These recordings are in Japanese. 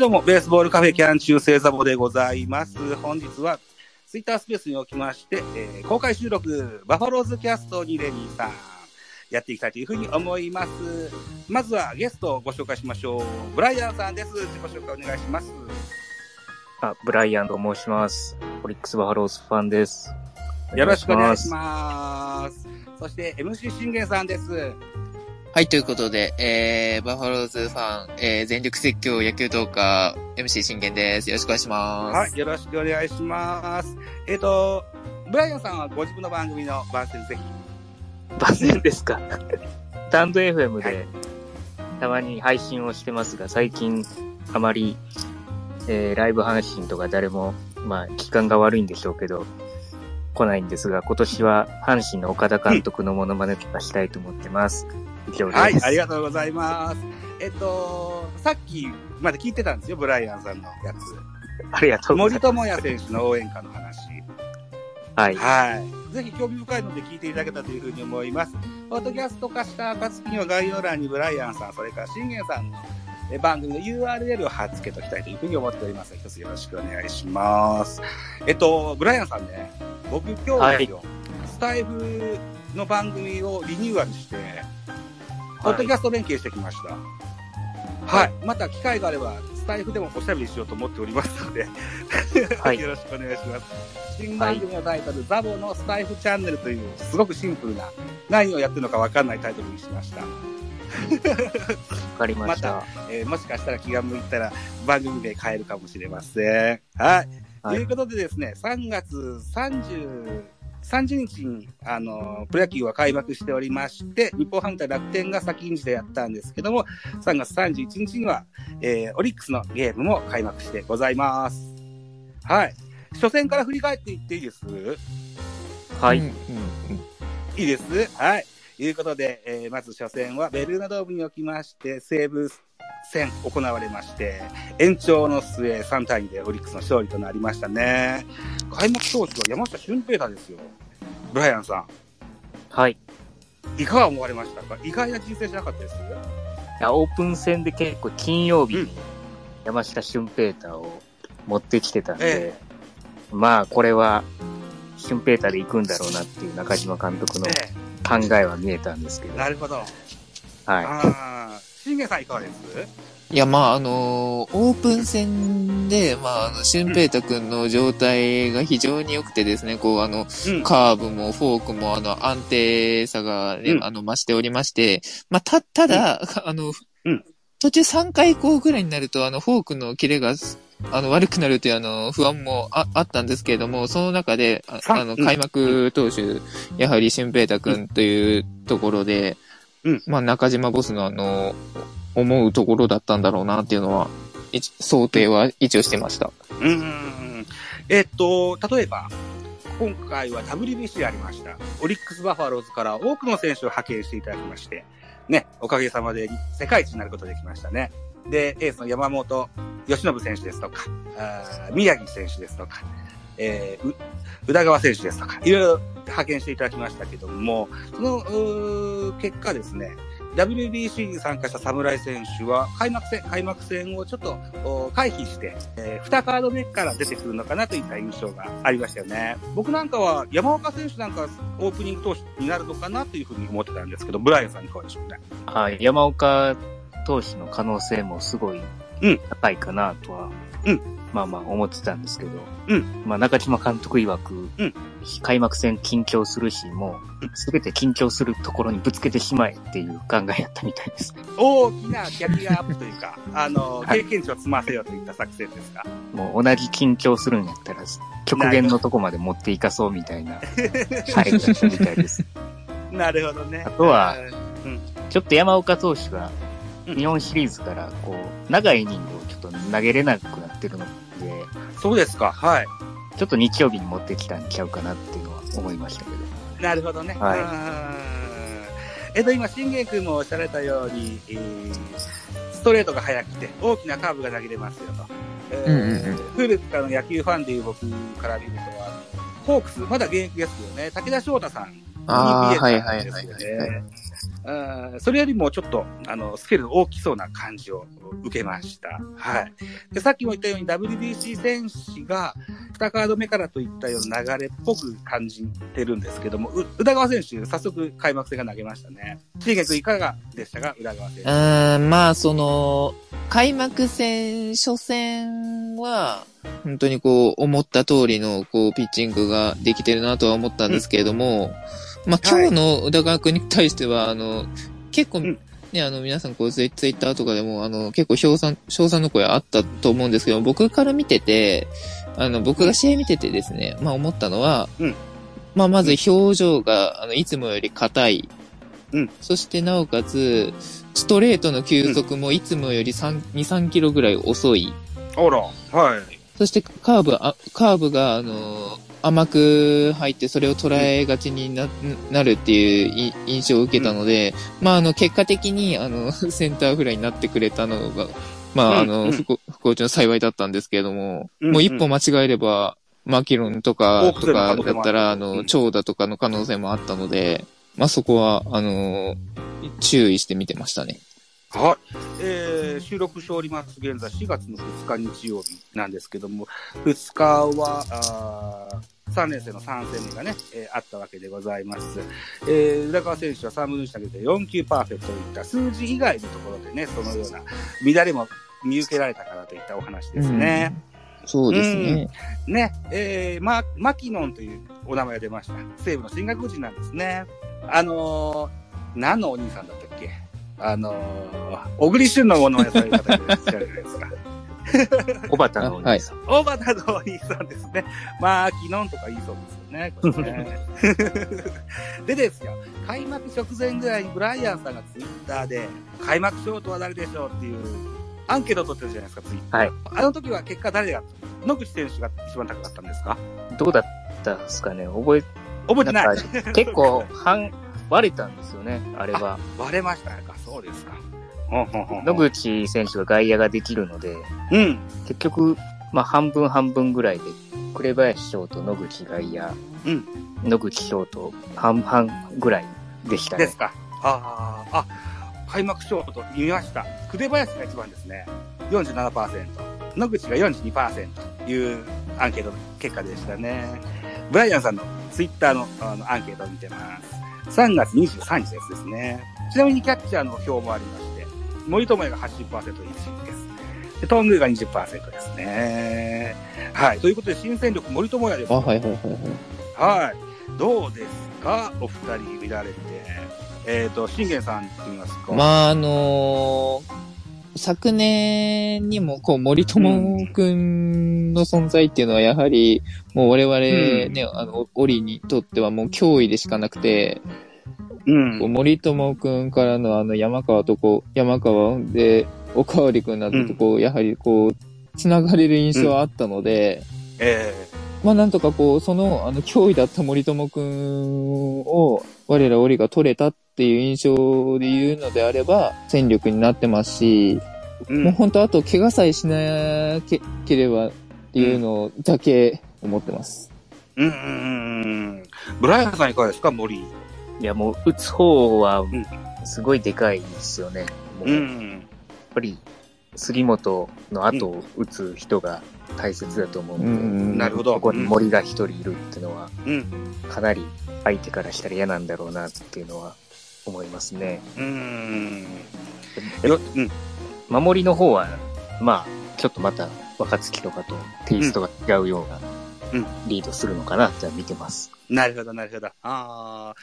はい、どうも、ベースボールカフェキャン中世ザボでございます。本日は、ツイッタースペースにおきまして、えー公開収録、バファローズキャストにレニーさん、やっていきたいというふうに思います。まずはゲストをご紹介しましょう。ブライアンさんです。自己紹介お願いします。あ、ブライアンと申します。オリックスバファローズファンです。よろしくお願いします。そして、MC 信玄さんです。はい、ということで、えー、バファローズファン、えー、全力説教野球トーカー、MC 信玄です。よろしくお願いします。はい、よろしくお願いします。えっ、と、ブライアンさんはご自分の番組の番宣ぜひ。万全ですか？スタンド FM はいで、たまに配信をしてますが、最近、あまり、えー、ライブ配信とか誰も、まあ、期間が悪いんでしょうけど、来ないんですが、今年は阪神の岡田監督のモノマネとかしたいと思ってます。はい、ありがとうございます。えっと、さっきまで聞いてたんですよ、ブライアンさんのやつ。ありがとうござい森友哉選手の応援歌の話。ます。はい。はい。ぜひ興味深いので聞いていただけたというふうに思います。ポッドキャスト化した暁には概要欄にブライアンさん、それから信玄さんのえ番組の URL を貼っ付けときたいというふうに思っております。一つよろしくお願いします。えっと、ブライアンさんね、僕今日ですよ、スタイフの番組をリニューアルして、ポッドキャスト連携してきました。はい。また機会があれば、スタイフでもおしゃべりしようと思っておりますので、はい よろしくお願いします。新番組のタイトル、ザボのスタイフチャンネルという、すごくシンプルな、何をやってるのかわかんないタイトルにしました。わかりました。まえーもしかしたら気が向いたら番組で変えるかもしれません。はい。はいということでですね、3月30、30日に、あの、プロ野球は開幕しておりまして、日本ハム対楽天が先んじてやったんですけども、3月31日には、えーオリックスのゲームも開幕してございます。はい。初戦から振り返っていっていいです？はい。うんうんいいです？はい。ということで、えーまず初戦はベルーナドームにおきまして、西武戦行われまして、延長の末3対2でオリックスの勝利となりましたね。開幕投手は山下俊平太ですよ。ブライアンさはい。ん、いかが思われましたか？意外な人生じゃなかったです？いや、オープン戦で結構金曜日山下俊平太を持ってきてたんで、えまあこれは俊平太で行くんだろうなっていう中島監督のえ考えは見えたんですけど、えなるほど。はい。ああ、信玄さんいかがです？いや、まあ、あのーオープン戦で、まあ、あの、俊平太くんの状態が非常に良くてですね、こう、あの、うん。カーブもフォークも、あの、安定さがね、うん。あの、増しておりまして、まあ、た、ただ、あの、うん。途中3回以降ぐらいになると、あの、フォークのキレが、あの、悪くなるという、あの、不安もああったんですけれども、その中で、ああの、開幕投手、やはり俊平太くんというところで、うんまあ、中島ボスのあの、思うところだったんだろうなっていうのは、一想定は一応してました。うーん。えっと、例えば、今回は WBC ありました。オリックスバファローズから多くの選手を派遣していただきまして、ね、おかげさまで世界一になることができましたね。で、エースの山本由伸選手ですとか、あー宮城選手ですとか、えー、う宇田川選手ですとか、いろいろ派遣していただきましたけども、その、結果ですね、WBC に参加した侍選手は、開幕戦、開幕戦をちょっとお回避して、えー、2カード目から出てくるのかなといった印象がありましたよね。僕なんかは山岡選手なんかオープニング投手になるのかなというふうに思ってたんですけど、ブライアンさんいかがでしょうね？はい。山岡投手の可能性もすごいうん高いかなとはまあまあ思ってたんですけど、うんまあ中島監督曰く、うん開幕戦緊張するし、もうすべて緊張するところにぶつけてしまえっていう考えやったみたいですね。大きなキャリアアップというか、あの、はい経験値を積ませようといった作戦ですか。もう同じ緊張するんやったら、極限のとこまで持っていかそうみたいな、はい、だったみたいです。なるほどね。あとはうん、ちょっと山岡投手が、うん日本シリーズから、こう、長いイニングをちょっと投げれなくなってるので、そうですか。はい。ちょっと日曜日に持ってきたんちゃうかなっていうのは思いましたけど。なるほどね。はいうんえっと、今、信玄君もおっしゃられたように、えーストレートが速くて、大きなカーブが投げれますよと。古くからの野球ファンでいう僕から見ると、ホークス、まだ現役ですよね。武田翔太さんはいはいはいはいよね。うんそれよりもちょっと、あの、スケール大きそうな感じを受けました。はい。で、さっきも言ったように WBC 選手が2カード目からといったような流れっぽく感じてるんですけども、宇田川選手、早速開幕戦が投げましたね。新月いかがでしたか？宇田川選手。ーん、まあ、その、開幕戦、初戦は、本当にこう、思った通りの、こう、ピッチングができてるなとは思ったんですけれども、まあ、今日の宇田川君に対しては、あの、結構、うん。ね、あの、皆さん、こう、ツイッターとかでも、あの、結構、賞賛、賞賛の声あったと思うんですけど、僕から見てて、あの、僕が試合見ててですね、まあ、思ったのは、うん。まあ、まず表情が、あの、いつもより硬い。うん。そして、なおかつ、ストレートの球速もいつもより3、2、3キロぐらい遅い。あら、はい。そして、カーブ、あカーブが、あの、甘く入って、それを捉えがちにな,、なるっていうい印象を受けたので、まあ、あの、結果的に、あの、センターフライになってくれたのが、まあ、あの、うん。うん不幸中の幸いだったんですけれども、うんもう一歩間違えれば、マキロンとか、とかだったら、あうん。の、長打とかの可能性もあったので、まあ、そこは、あの、注意して見てましたね。はい。えー、収録しております。現在4月の2日日曜日なんですけども、2日は、あ3年生の3戦目がね、えーあったわけでございます。えー、浦川選手は3分の1投げて4球パーフェクトといった数字以外のところでね、そのような乱れも見受けられたかなといったお話ですね。そうですね。ね、えー、マ、マキノンというお名前が出ました。西武の進学人なんですね。あのー、何のお兄さんだったっけ？あのー、小栗旬のものをやされる方いらっしゃるじゃないですか。小畑のお兄さん。大畑のお兄さんですね。マキノンとか言いそうですよね。ね でですよ、開幕直前ぐらいにブライアンさんがツイッターで、開幕ショートは誰でしょうっていうアンケートを取ってるじゃないですか、ツイッター。はい。あの時は結果誰が、野口選手が一番高かったんですか？どうだったんですかね？覚え、覚えてない結構、半、割れたんですよね、あれは。割れましたかそうですか。ほんほんほんほん野口選手が外野ができるので、うん。結局、まあ半分半分ぐらいで、紅林ショート、野口外野、うん野口ショート、半々ぐらいでしたねです。か。ああ、あ、開幕ショート見ました。紅林が一番ですね。47%。野口が42%というアンケート結果でしたね。ブライアンさんのツイッターのあのアンケートを見てます。3月23日のやつですね。ちなみにキャッチャーの表もありまして、森友哉が 80%1 位です。で、トングーが20%ですね。はい。ということで、新戦力森友哉ですあ、。はいはいはいはい。はい。どうですか？お二人見られて。えっ、と、信玄さんって言いますか？まあ、あのー昨年にも、こう、森友くんの存在っていうのは、やはり、もう我々ね、あの、オリにとってはもう脅威でしかなくて、うん。森友くんからのあの、山川とこう、山川で、おかわりくんなどとこう、やはりこう、繋がれる印象はあったので、えまあなんとかこう、その、あの、脅威だった森友くんを、我らオリが取れたっていう印象で言うのであれば、戦力になってますし、えうんもう本当あと怪我さえしなけければっていうのだけ思ってます。うんうんうんうん。ブライアンさんいかがですか森。いや、もう、打つ方はん、すごいでかいですよね。もうやっん。ぱり、杉本の後を打つ人が大切だと思ううんので、んなるほど。ここに森が一人いるっていうのは、うん。かなり相手からしたら嫌なんだろうなっていうのは思いますね。うん。守りの方は、まあ、ちょっとまた若月とかとテイストが違うような、うんリードするのかなって見てます。なるほど、なるほど。ああ。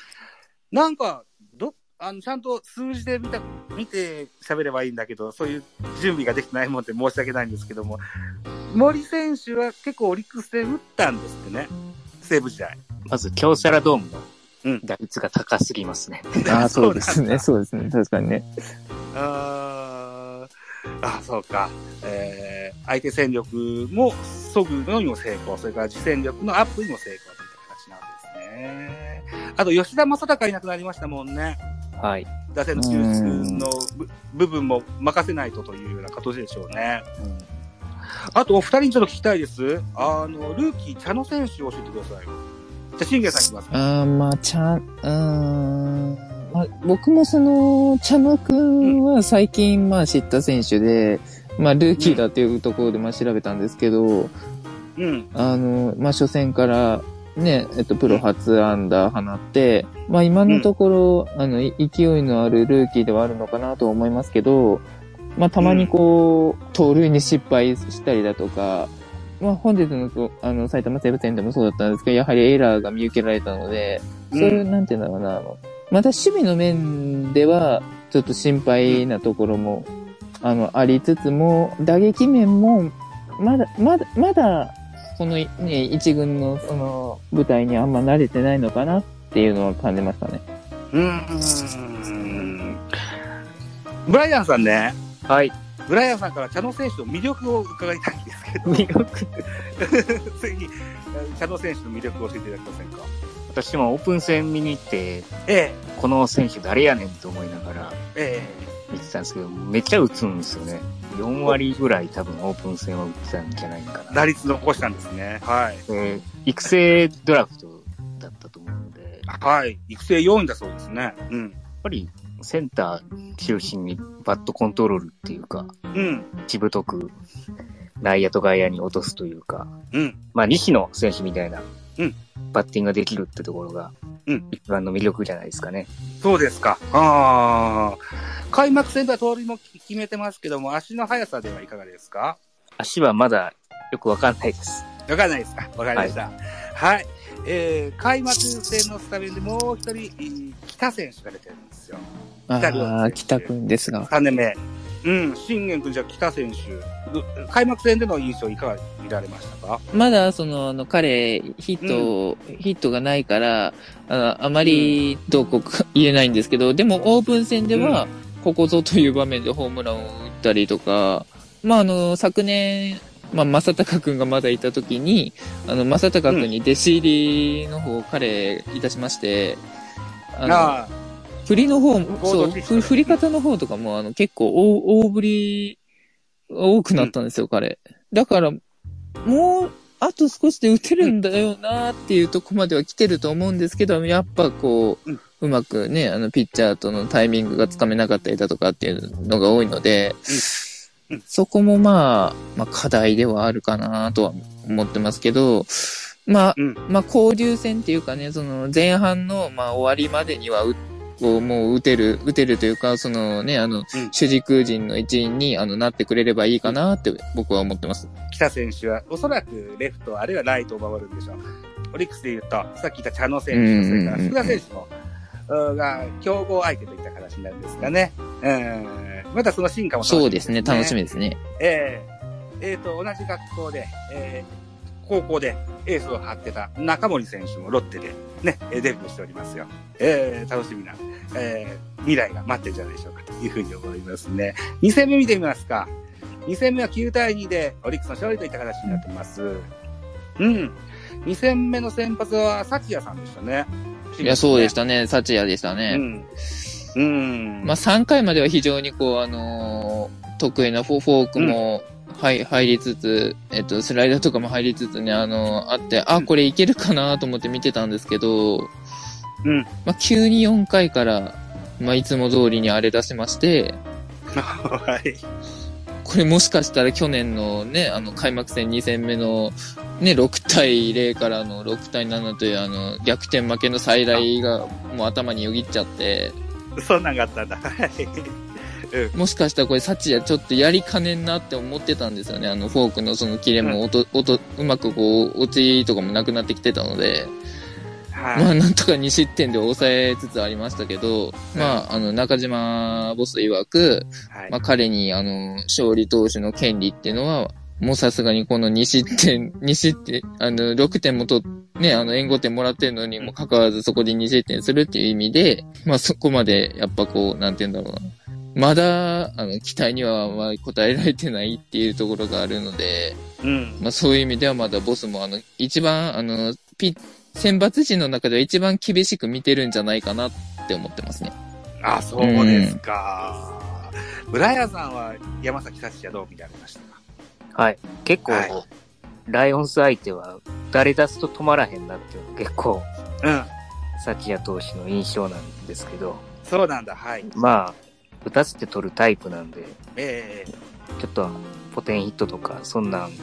なんか、ど、あの、ちゃんと数字で見た、見て喋ればいいんだけど、そういう準備ができてないもんで申し訳ないんですけども、森選手は結構オリックスで打ったんですってね。西武時代。まず、京セラドームうんの打率が高すぎますね。ああ、そうですね。そうですね。確かにね。あー あ、そうか。えー、相手戦力も削ぐのにも成功、それから自戦力のアップにも成功といった形なんですね。あと、吉田正尚いなくなりましたもんね。はい。打線の中枢の部部分も任せないとというような形でしょうね。あと、お二人にちょっと聞きたいです。あの、ルーキー、茶野選手を教えてくださいよ。じゃあ、信玄さんいきます。ああ、まあ、ちゃん、うーん。まあ、僕もその、茶野くん。は最近、まあ、知った選手で、まあ、ルーキーだっていうところで、まあ、調べたんですけど、うん。あの、まあ、初戦から、ね、えっと、プロ初アンダー放って、まあ、今のところ、あの、い勢いのあるルーキーではあるのかなと思いますけど、まあ、たまにこう、盗塁に失敗したりだとか、まあ、本日のと、あの、埼玉西武戦でもそうだったんですけど、やはりエラーが見受けられたので、そういう、なんていうんだろうな、あの、また守備の面では、ちょっと心配なところも、あの、ありつつも、打撃面も、まだ、まだ、まだ、このね、一軍のその舞台にあんま慣れてないのかなっていうのは感じましたね。うーん。ブライアンさんね、はい。ブライアンさんから茶野選手の魅力を伺いたいんですけど、魅力？ぜひ、茶野選手の魅力を教えていただけませんか？私もオープン戦見に行って、えこの選手誰やねんと思いながらえ、え見てたんですけど、めっちゃ打つんですよね。4割ぐらい多分オープン戦は打ってたんじゃないかえ、な。打率残したんですね。はい。で育成ドラフトだったと思うので、やっはい。育成4位だそうですね。うん。ぱりセンター中心にバットコントロールっていうか、うん。しぶとく内野と外野に落とすというか、うん。まあ西野選手みたいなうんバッティングができるってところがうん一番の魅力じゃないですかね。そうですか。ああ。開幕戦では通りも決めてますけども、足の速さではいかがですか？足はまだよくわかんないです。わかんないですか？わかりました。はい。えー、開幕戦のスタメンでもう一人、えー北選手が出てるんですよ。あ北亮あ、北くんですが。3年目。うん、信玄君じゃあ北選手、ど開幕戦での印象いかが見られましたか？まだ、その、あの、彼、ヒット、ヒットがないから、あのあまりどうこうか言えないんですけど、でもオープン戦では、ここぞという場面でホームランを打ったりとか、まあ、あの、昨年、まあ、正隆くんがまだいた時に、あの、正隆くんに弟子入りの方を彼いたしまして、あの、ああ、振りの方も、そう、振り方の方とかも、あの、結構大、大振り、多くなったんですよ、彼。だから、もう、あと少しで打てるんだよなっていうとこまでは来てると思うんですけど、やっぱこう、うんうまくね、あの、ピッチャーとのタイミングがつかめなかったりだとかっていうのが多いので、うんうんそこもまあ、まあ課題ではあるかなとは思ってますけど、まあ、うん。まあ、交流戦っていうかね、その前半の、まあ、終わりまでにはう、こう、もう打てる、打てるというか、そのね、あの、主軸陣の一員に、あの、なってくれればいいかなって僕は思ってます。北選手は、おそらくレフト、あるいはライトを守るんでしょう。オリックスで言うと、さっき言った茶野選手、それから福田選手も、うんが、競合相手といった形になるんですかね。うん。またその進化も楽しみそうですね、楽しみですね。えええーと、同じ学校で、えー高校でエースを張ってた中森選手もロッテでね、えーデビューしておりますよ。えー楽しみな、えー未来が待ってるんじゃないでしょうかというふうに思いますね。2戦目見てみますか。2戦目は9対2でオリックスの勝利といった形になってます。うん。2戦目の先発は幸也さんでしたね。いや、そうでしたね、幸也でしたね。うん。うん。まあ、3回までは非常にこう、あのー得意なフォフォークも、はい、入りつつ、えっと、スライダーとかも入りつつね、あのーあって、あ、これいけるかなと思って見てたんですけど、うん。まあ、急に4回から、まあ、いつも通りに荒れ出しまして、はい。これもしかしたら去年のね、あの、開幕戦2戦目の、ね、6対0からの6対7というあの、逆転負けの再来がもう頭によぎっちゃって、そんなんがあったんだ。はい。うん。もしかしたらこれサチヤちょっとやりかねんなって思ってたんですよね。あのフォークのその切れも音、音、うまくこう、落ちとかもなくなってきてたので、はい。まあなんとか2失点で抑えつつありましたけど、まああの中島ボス曰く、はいまあ彼にあの、勝利投手の権利っていうのは、もうさすがにこの2失点、2失点、あの、6点もと、ね、あの、援護点もらってるのにもかかわらずそこで2失点するっていう意味で、まあそこまで、やっぱこう、なんて言うんだろうな。まだ、あの、期待にはまあ応えられてないっていうところがあるので、うん。まあそういう意味ではまだボスもあの、一番、あの、ピ選抜陣の中では一番厳しく見てるんじゃないかなって思ってますね。あ、そうですか。ブライアンさんは山崎幸也どう見られました？かはい。結構、はいライオンズ相手は、誰出すと止まらへんなっていうのが結構、うん。サチヤ投手の印象なんですけど、そうなんだ、はい。まあ、打たせて取るタイプなんで、ええちょっとポテンヒットとか、そんなんうん、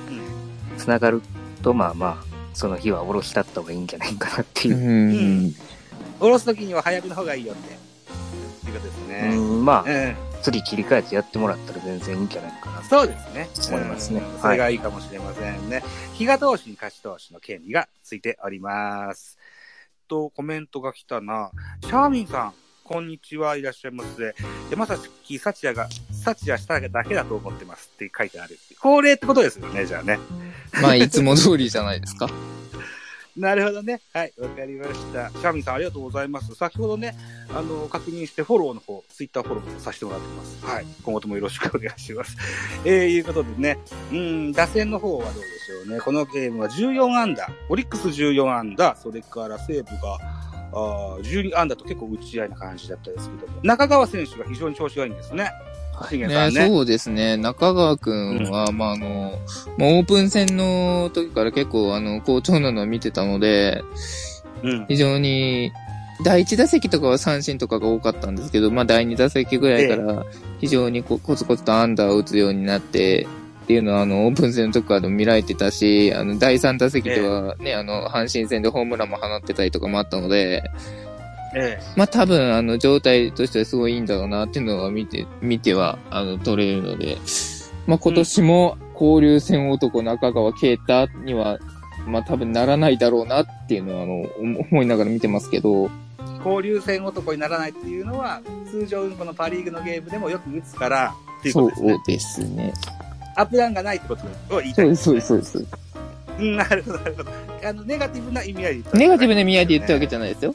繋がると、まあまあ、その日はおろしだった方がいいんじゃないかなっていうう。ん。下ろすときには早くの方がいいよって。いうことですね。うん、まあ、うん。次切り替えてやってもらったら全然いいんじゃないかな。そうですね。思いますねうんそれがいいかもしれませんね。比嘉投手に勝ち投手の権利がついております。と、コメントが来たな。シャーミンさん、こんにちは、いらっしゃいますね。山崎幸也が、幸也しただけだと思ってますって書いてある。恒例ってことですよね、じゃあね。まあいつも通りじゃないですか。なるほどね。はい、わかりました。シャーミンさんありがとうございます。先ほどね、あの、確認してフォローの方、ツイッターフォローさせてもらってます。はい。今後ともよろしくお願いします。えー、いうことでね、うん、打線の方はどうでしょうね。このゲームは14安打、オリックス14安打、それから西武が、あー12安打と結構打ち合いな感じだったですけども、中川選手が非常に調子がいいんですね。ねんね。そうですね。中川くんは、まああの、もうオープン戦の時から結構あの、好調なのを見てたので、うん。非常に、第一打席とかは三振とかが多かったんですけど、まあ第二打席ぐらいから非常にこコツコツとアンダーを打つようになって、っていうのは、あの、オープン戦の時からでも見られてたし、あの、第三打席ではね、あの、阪神戦でホームランも放ってたりとかもあったので、えまあ多分、あの、状態としてはすごいいいんだろうなっていうのは見て、見ては、あの、取れるので、まあ今年も交流戦男中川啓太には、まあ多分ならないだろうなっていうのは、あの、思思いながら見てますけど、え交流戦男にならないっていうのは、通常このパリーグのゲームでもよく打つから、っていうこそうとですね。ですね。アップダウンがないってことを言いたいそうです、そうです、そうです。うんなるほど、なるほど。あの、ネガティブな意味合いで言ったネガティブな意味合いで言ったわけじじゃないですよ。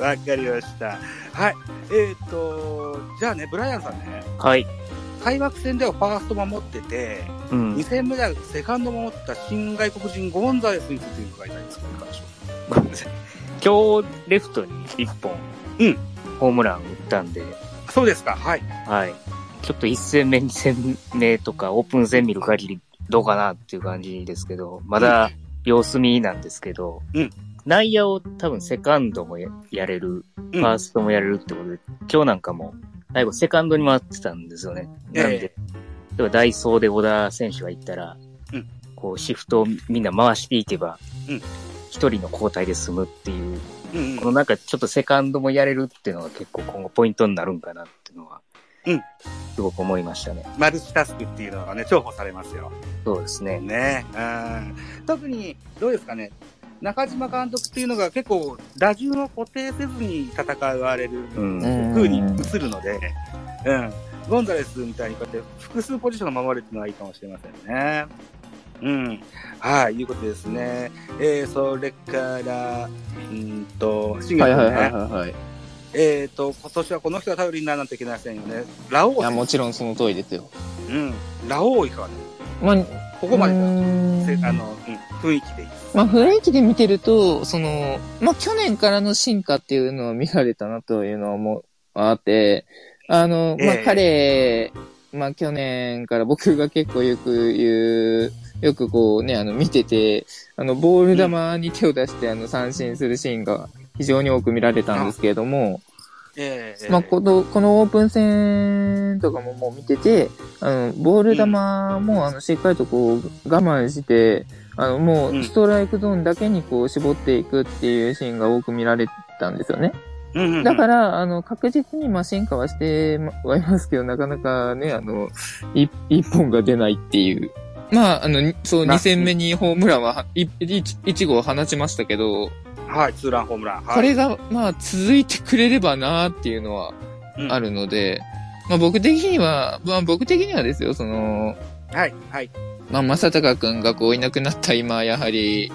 ゃ わかりました。はい。えっ、と、じゃあね、ブライアンさんね、はい。開幕戦ではファースト守ってて、うん2。戦目ではセカンド守った新外国人ゴンザレスについて伺いたいんですけど、いかがでしょうかごめんなさい。今日、レフトに1本、うんホームラン打ったんで、そうですか、はい。はい。ちょっと1戦目、2戦目とか、オープン戦見る限り、どうかなっていう感じですけど、まだ様子見なんですけど、うん。内野を多分セカンドもややれる、うん。ファーストもやれるってことで、今日なんかも、最後セカンドに回ってたんですよね。なんで、え例えばダイソーで小田選手が行ったら、うん。こうシフトをみんな回していけばうん、一、人の交代で済むっていう、うん。このなんかちょっとセカンドもやれるっていうのが結構今後ポイントになるんかなっていうのは、うんすごく思いましたね。マルチタスクっていうのがね、重宝されますよ。そうですね。ね。うん。特に、どうですかね。中島監督っていうのが結構、打順を固定せずに戦われるうん。風に映るので、うん。ゴンザレスみたいにこうやって複数ポジションを守るっていうのはいいかもしれませんね。うん。はい、いうことですね。えー、それから、うんと、シンガールね。はいはいはいはい。いえーと、今年はこの人が頼りにならないといけませんよね。ラオウや、もちろんその通りですよ。うん。ラオウいかがね。まあ、ここまでだあの、うん、雰囲気でいい。まあ、雰囲気で見てると、その、まあ、去年からの進化っていうのを見られたなというのはもうあって、あの、まあええ、彼、まあ、去年から僕が結構よく言う、よくこうね、あの、見てて、あの、ボール球に手を出して、あの、三振するシーンが非常に多く見られたんですけれども、ええまあ、この、このオープン戦とかももう見てて、あの、ボール球も、あの、しっかりとこう、我慢して、あの、もうストライクゾーンだけにこう、絞っていくっていうシーンが多く見られたんですよね。だから、あの、確実にまあ進化はしてはいますけど、なかなかね、あの、一一本が出ないっていう。まあ、あの、にそう、な2戦目にホームランは、い一一号放ちましたけど、はい、ツーランホームラン。はい、これが、まあ、続いてくれればなっていうのはうんあるので、まあ僕的には、まあ僕的にはですよ、その、はい、はい。まあ、正隆くんがこういなくなった今、やはり、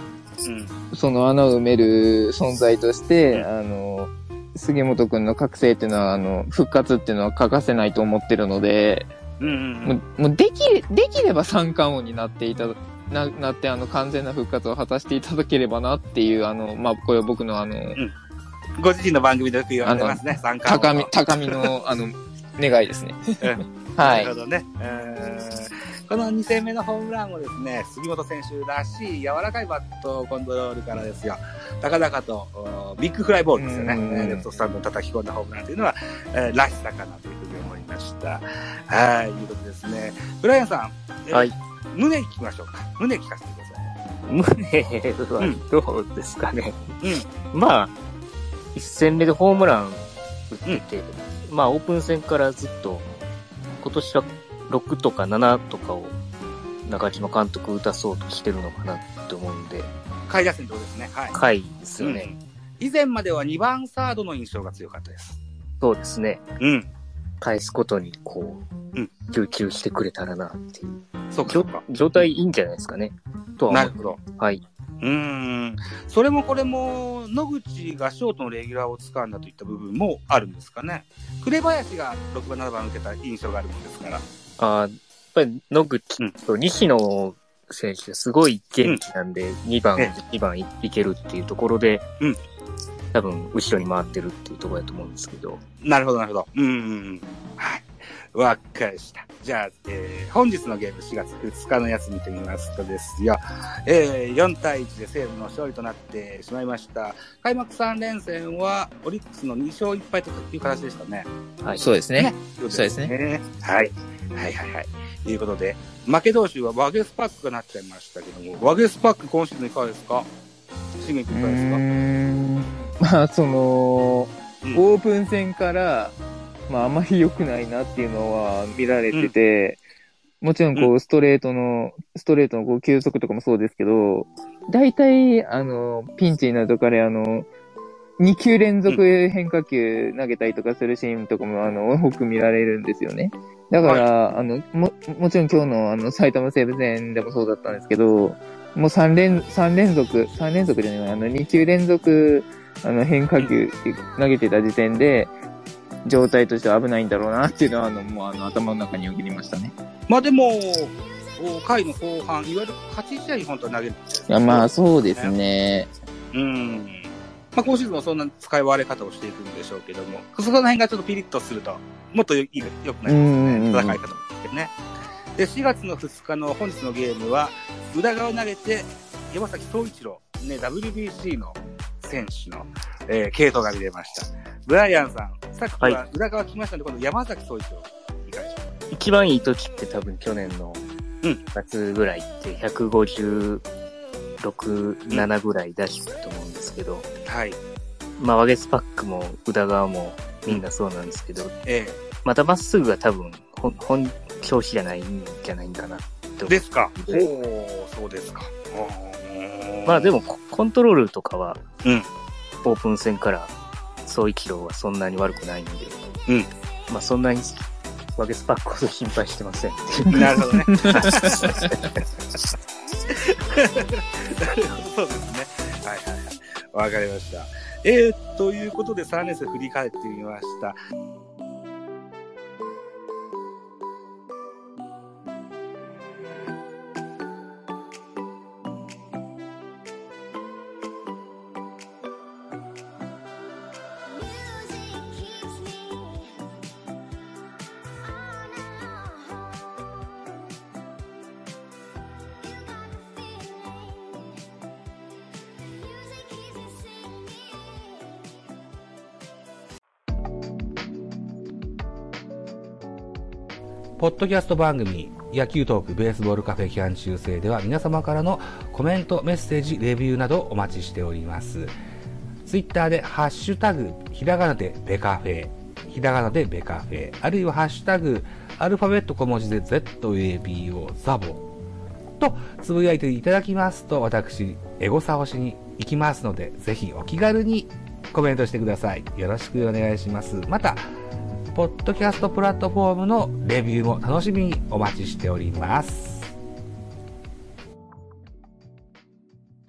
うん。その穴を埋める存在として、うんあの、杉本くんの覚醒っていうのは、あの、復活っていうのは欠かせないと思ってるので、うんうんもう、もうでき、できれば三冠王になっていただ、な、なって、あの、完全な復活を果たしていただければなっていう、あの、まあ、これは僕のあの、ご自身の番組でよく言われてますね、参加高み、高みの、あの、願いですね。は。はいいなる。ほどね。えーこの2戦目のホームランもですね、杉本選手らしい柔らかいバットコントロールからですよ。高々と、おビッグフライボールですよね。レフトスタンドに叩き込んだホームランというのは、えーらしさかなというました。はい、いうことですね。ブライアンさん、えーはい。胸聞きましょうか。胸聞かせてください。胸はどうですかね。うん。まあ、一戦目でホームラン打ってて、まあオープン戦からずっと、今年は6とか7とかを中島監督打たそうとしてるのかなって思うんで、下位打線ってことですね。はい。回ですよね。以前までは2番サードの印象が強かったです。そうですね。うん。返すことにこう、うん集中してくれたらなっていう。そうか、そうか。状態いいんじゃないですかね。とは思う。なるほど。はい。うーん。それもこれも、野口がショートのレギュラーを掴んだといった部分もあるんですかね。紅林が6番、7番受けた印象があるもんですから。あーやっぱり野口と西野選手すごい元気なんで、2番え、2番いいけるっていうところで、うん多分後ろに回ってるっていうところだと思うんですけど、なるほど、なるほど。うんうんうん。はい。わかりました。じゃあ、えー、本日のゲーム4月2日のやつ見てみますとですよ。えー、4対1で西武の勝利となってしまいました。開幕3連戦は、オリックスの2勝1敗という形でしたね。はい。そうですね。そうそうですね。はい。はいはいはい。ということで、負け同士はワゲスパックがなっちゃいましたけども、ワゲスパック今シーズンいかがですか？シグいかうがですか？ーん。まあ、その、うん。オープン戦から、まあ、あまり良くないなっていうのは見られてて、もちろん、こうう、ストレートの、ストレートのこう、球速とかもそうですけど、大体、あの、ピンチになると彼、あの、2球連続変化球投げたりとかするシーンとかも、あの、多く見られるんですよね。だから、あの、も、もちろん今日のあの、埼玉西武戦でもそうだったんですけど、もう3連、三連続、3連続じゃない、あの、2球連続、あの、変化球投げてた時点で、状態としては危ないんだろうなっていうのは、あの、もうあの、頭の中によぎりましたね。まあでも、お回の後半、いわゆる勝ち試合に本当は投げるんですよいや、まあ、そうですね。うん。まあ今シーズンもそんな使い割れ方をしていくんでしょうけども、その辺がちょっとピリッとすると、もっとよい良くなりますね。ん戦い方も含めてね。で、4月の2日の本日のゲームは、宇田川投げて、山崎総一郎、ね、WBC の選手の、えー、系統が見れました。ブライアンさん、さっきは宇田川来ましたので、今度山崎総一郎、いかがでしょうか一番いい時って多分去年のうん夏ぐらいって156、7ぐらい出したと思うんですけど、はい。まあ、ワゲスパックも宇田川もみんなそうなんですけど、えまたまっすぐが多分本、本調子じゃないんじゃないんかなってえ思うですか。おでー、そうですか。おーまあでも、ココントロールとかは、うんオープン戦から、総一郎はそんなに悪くないんで、うんまあそんなに、ワゲスパックほど心配してません。なるほどね。なるほど、そうですね。はいはいはい。わかりました。えー、ということで3年生振り返ってみました。ポッドキャスト番組、野球トークベースボールカフェ期間中制では皆様からのコメント、メッセージ、レビューなどお待ちしております。ツイッターでハッシュタグ、ひらがなでベカフェ、ひらがなでベカフェ、あるいはハッシュタグ、アルファベット小文字で ZABO ザボとつぶやいていただきますと、私、エゴサをしに行きますので、ぜひお気軽にコメントしてください。よろしくお願いします。また、ポッドキャストプラットフォームのレビューも楽しみにお待ちしております。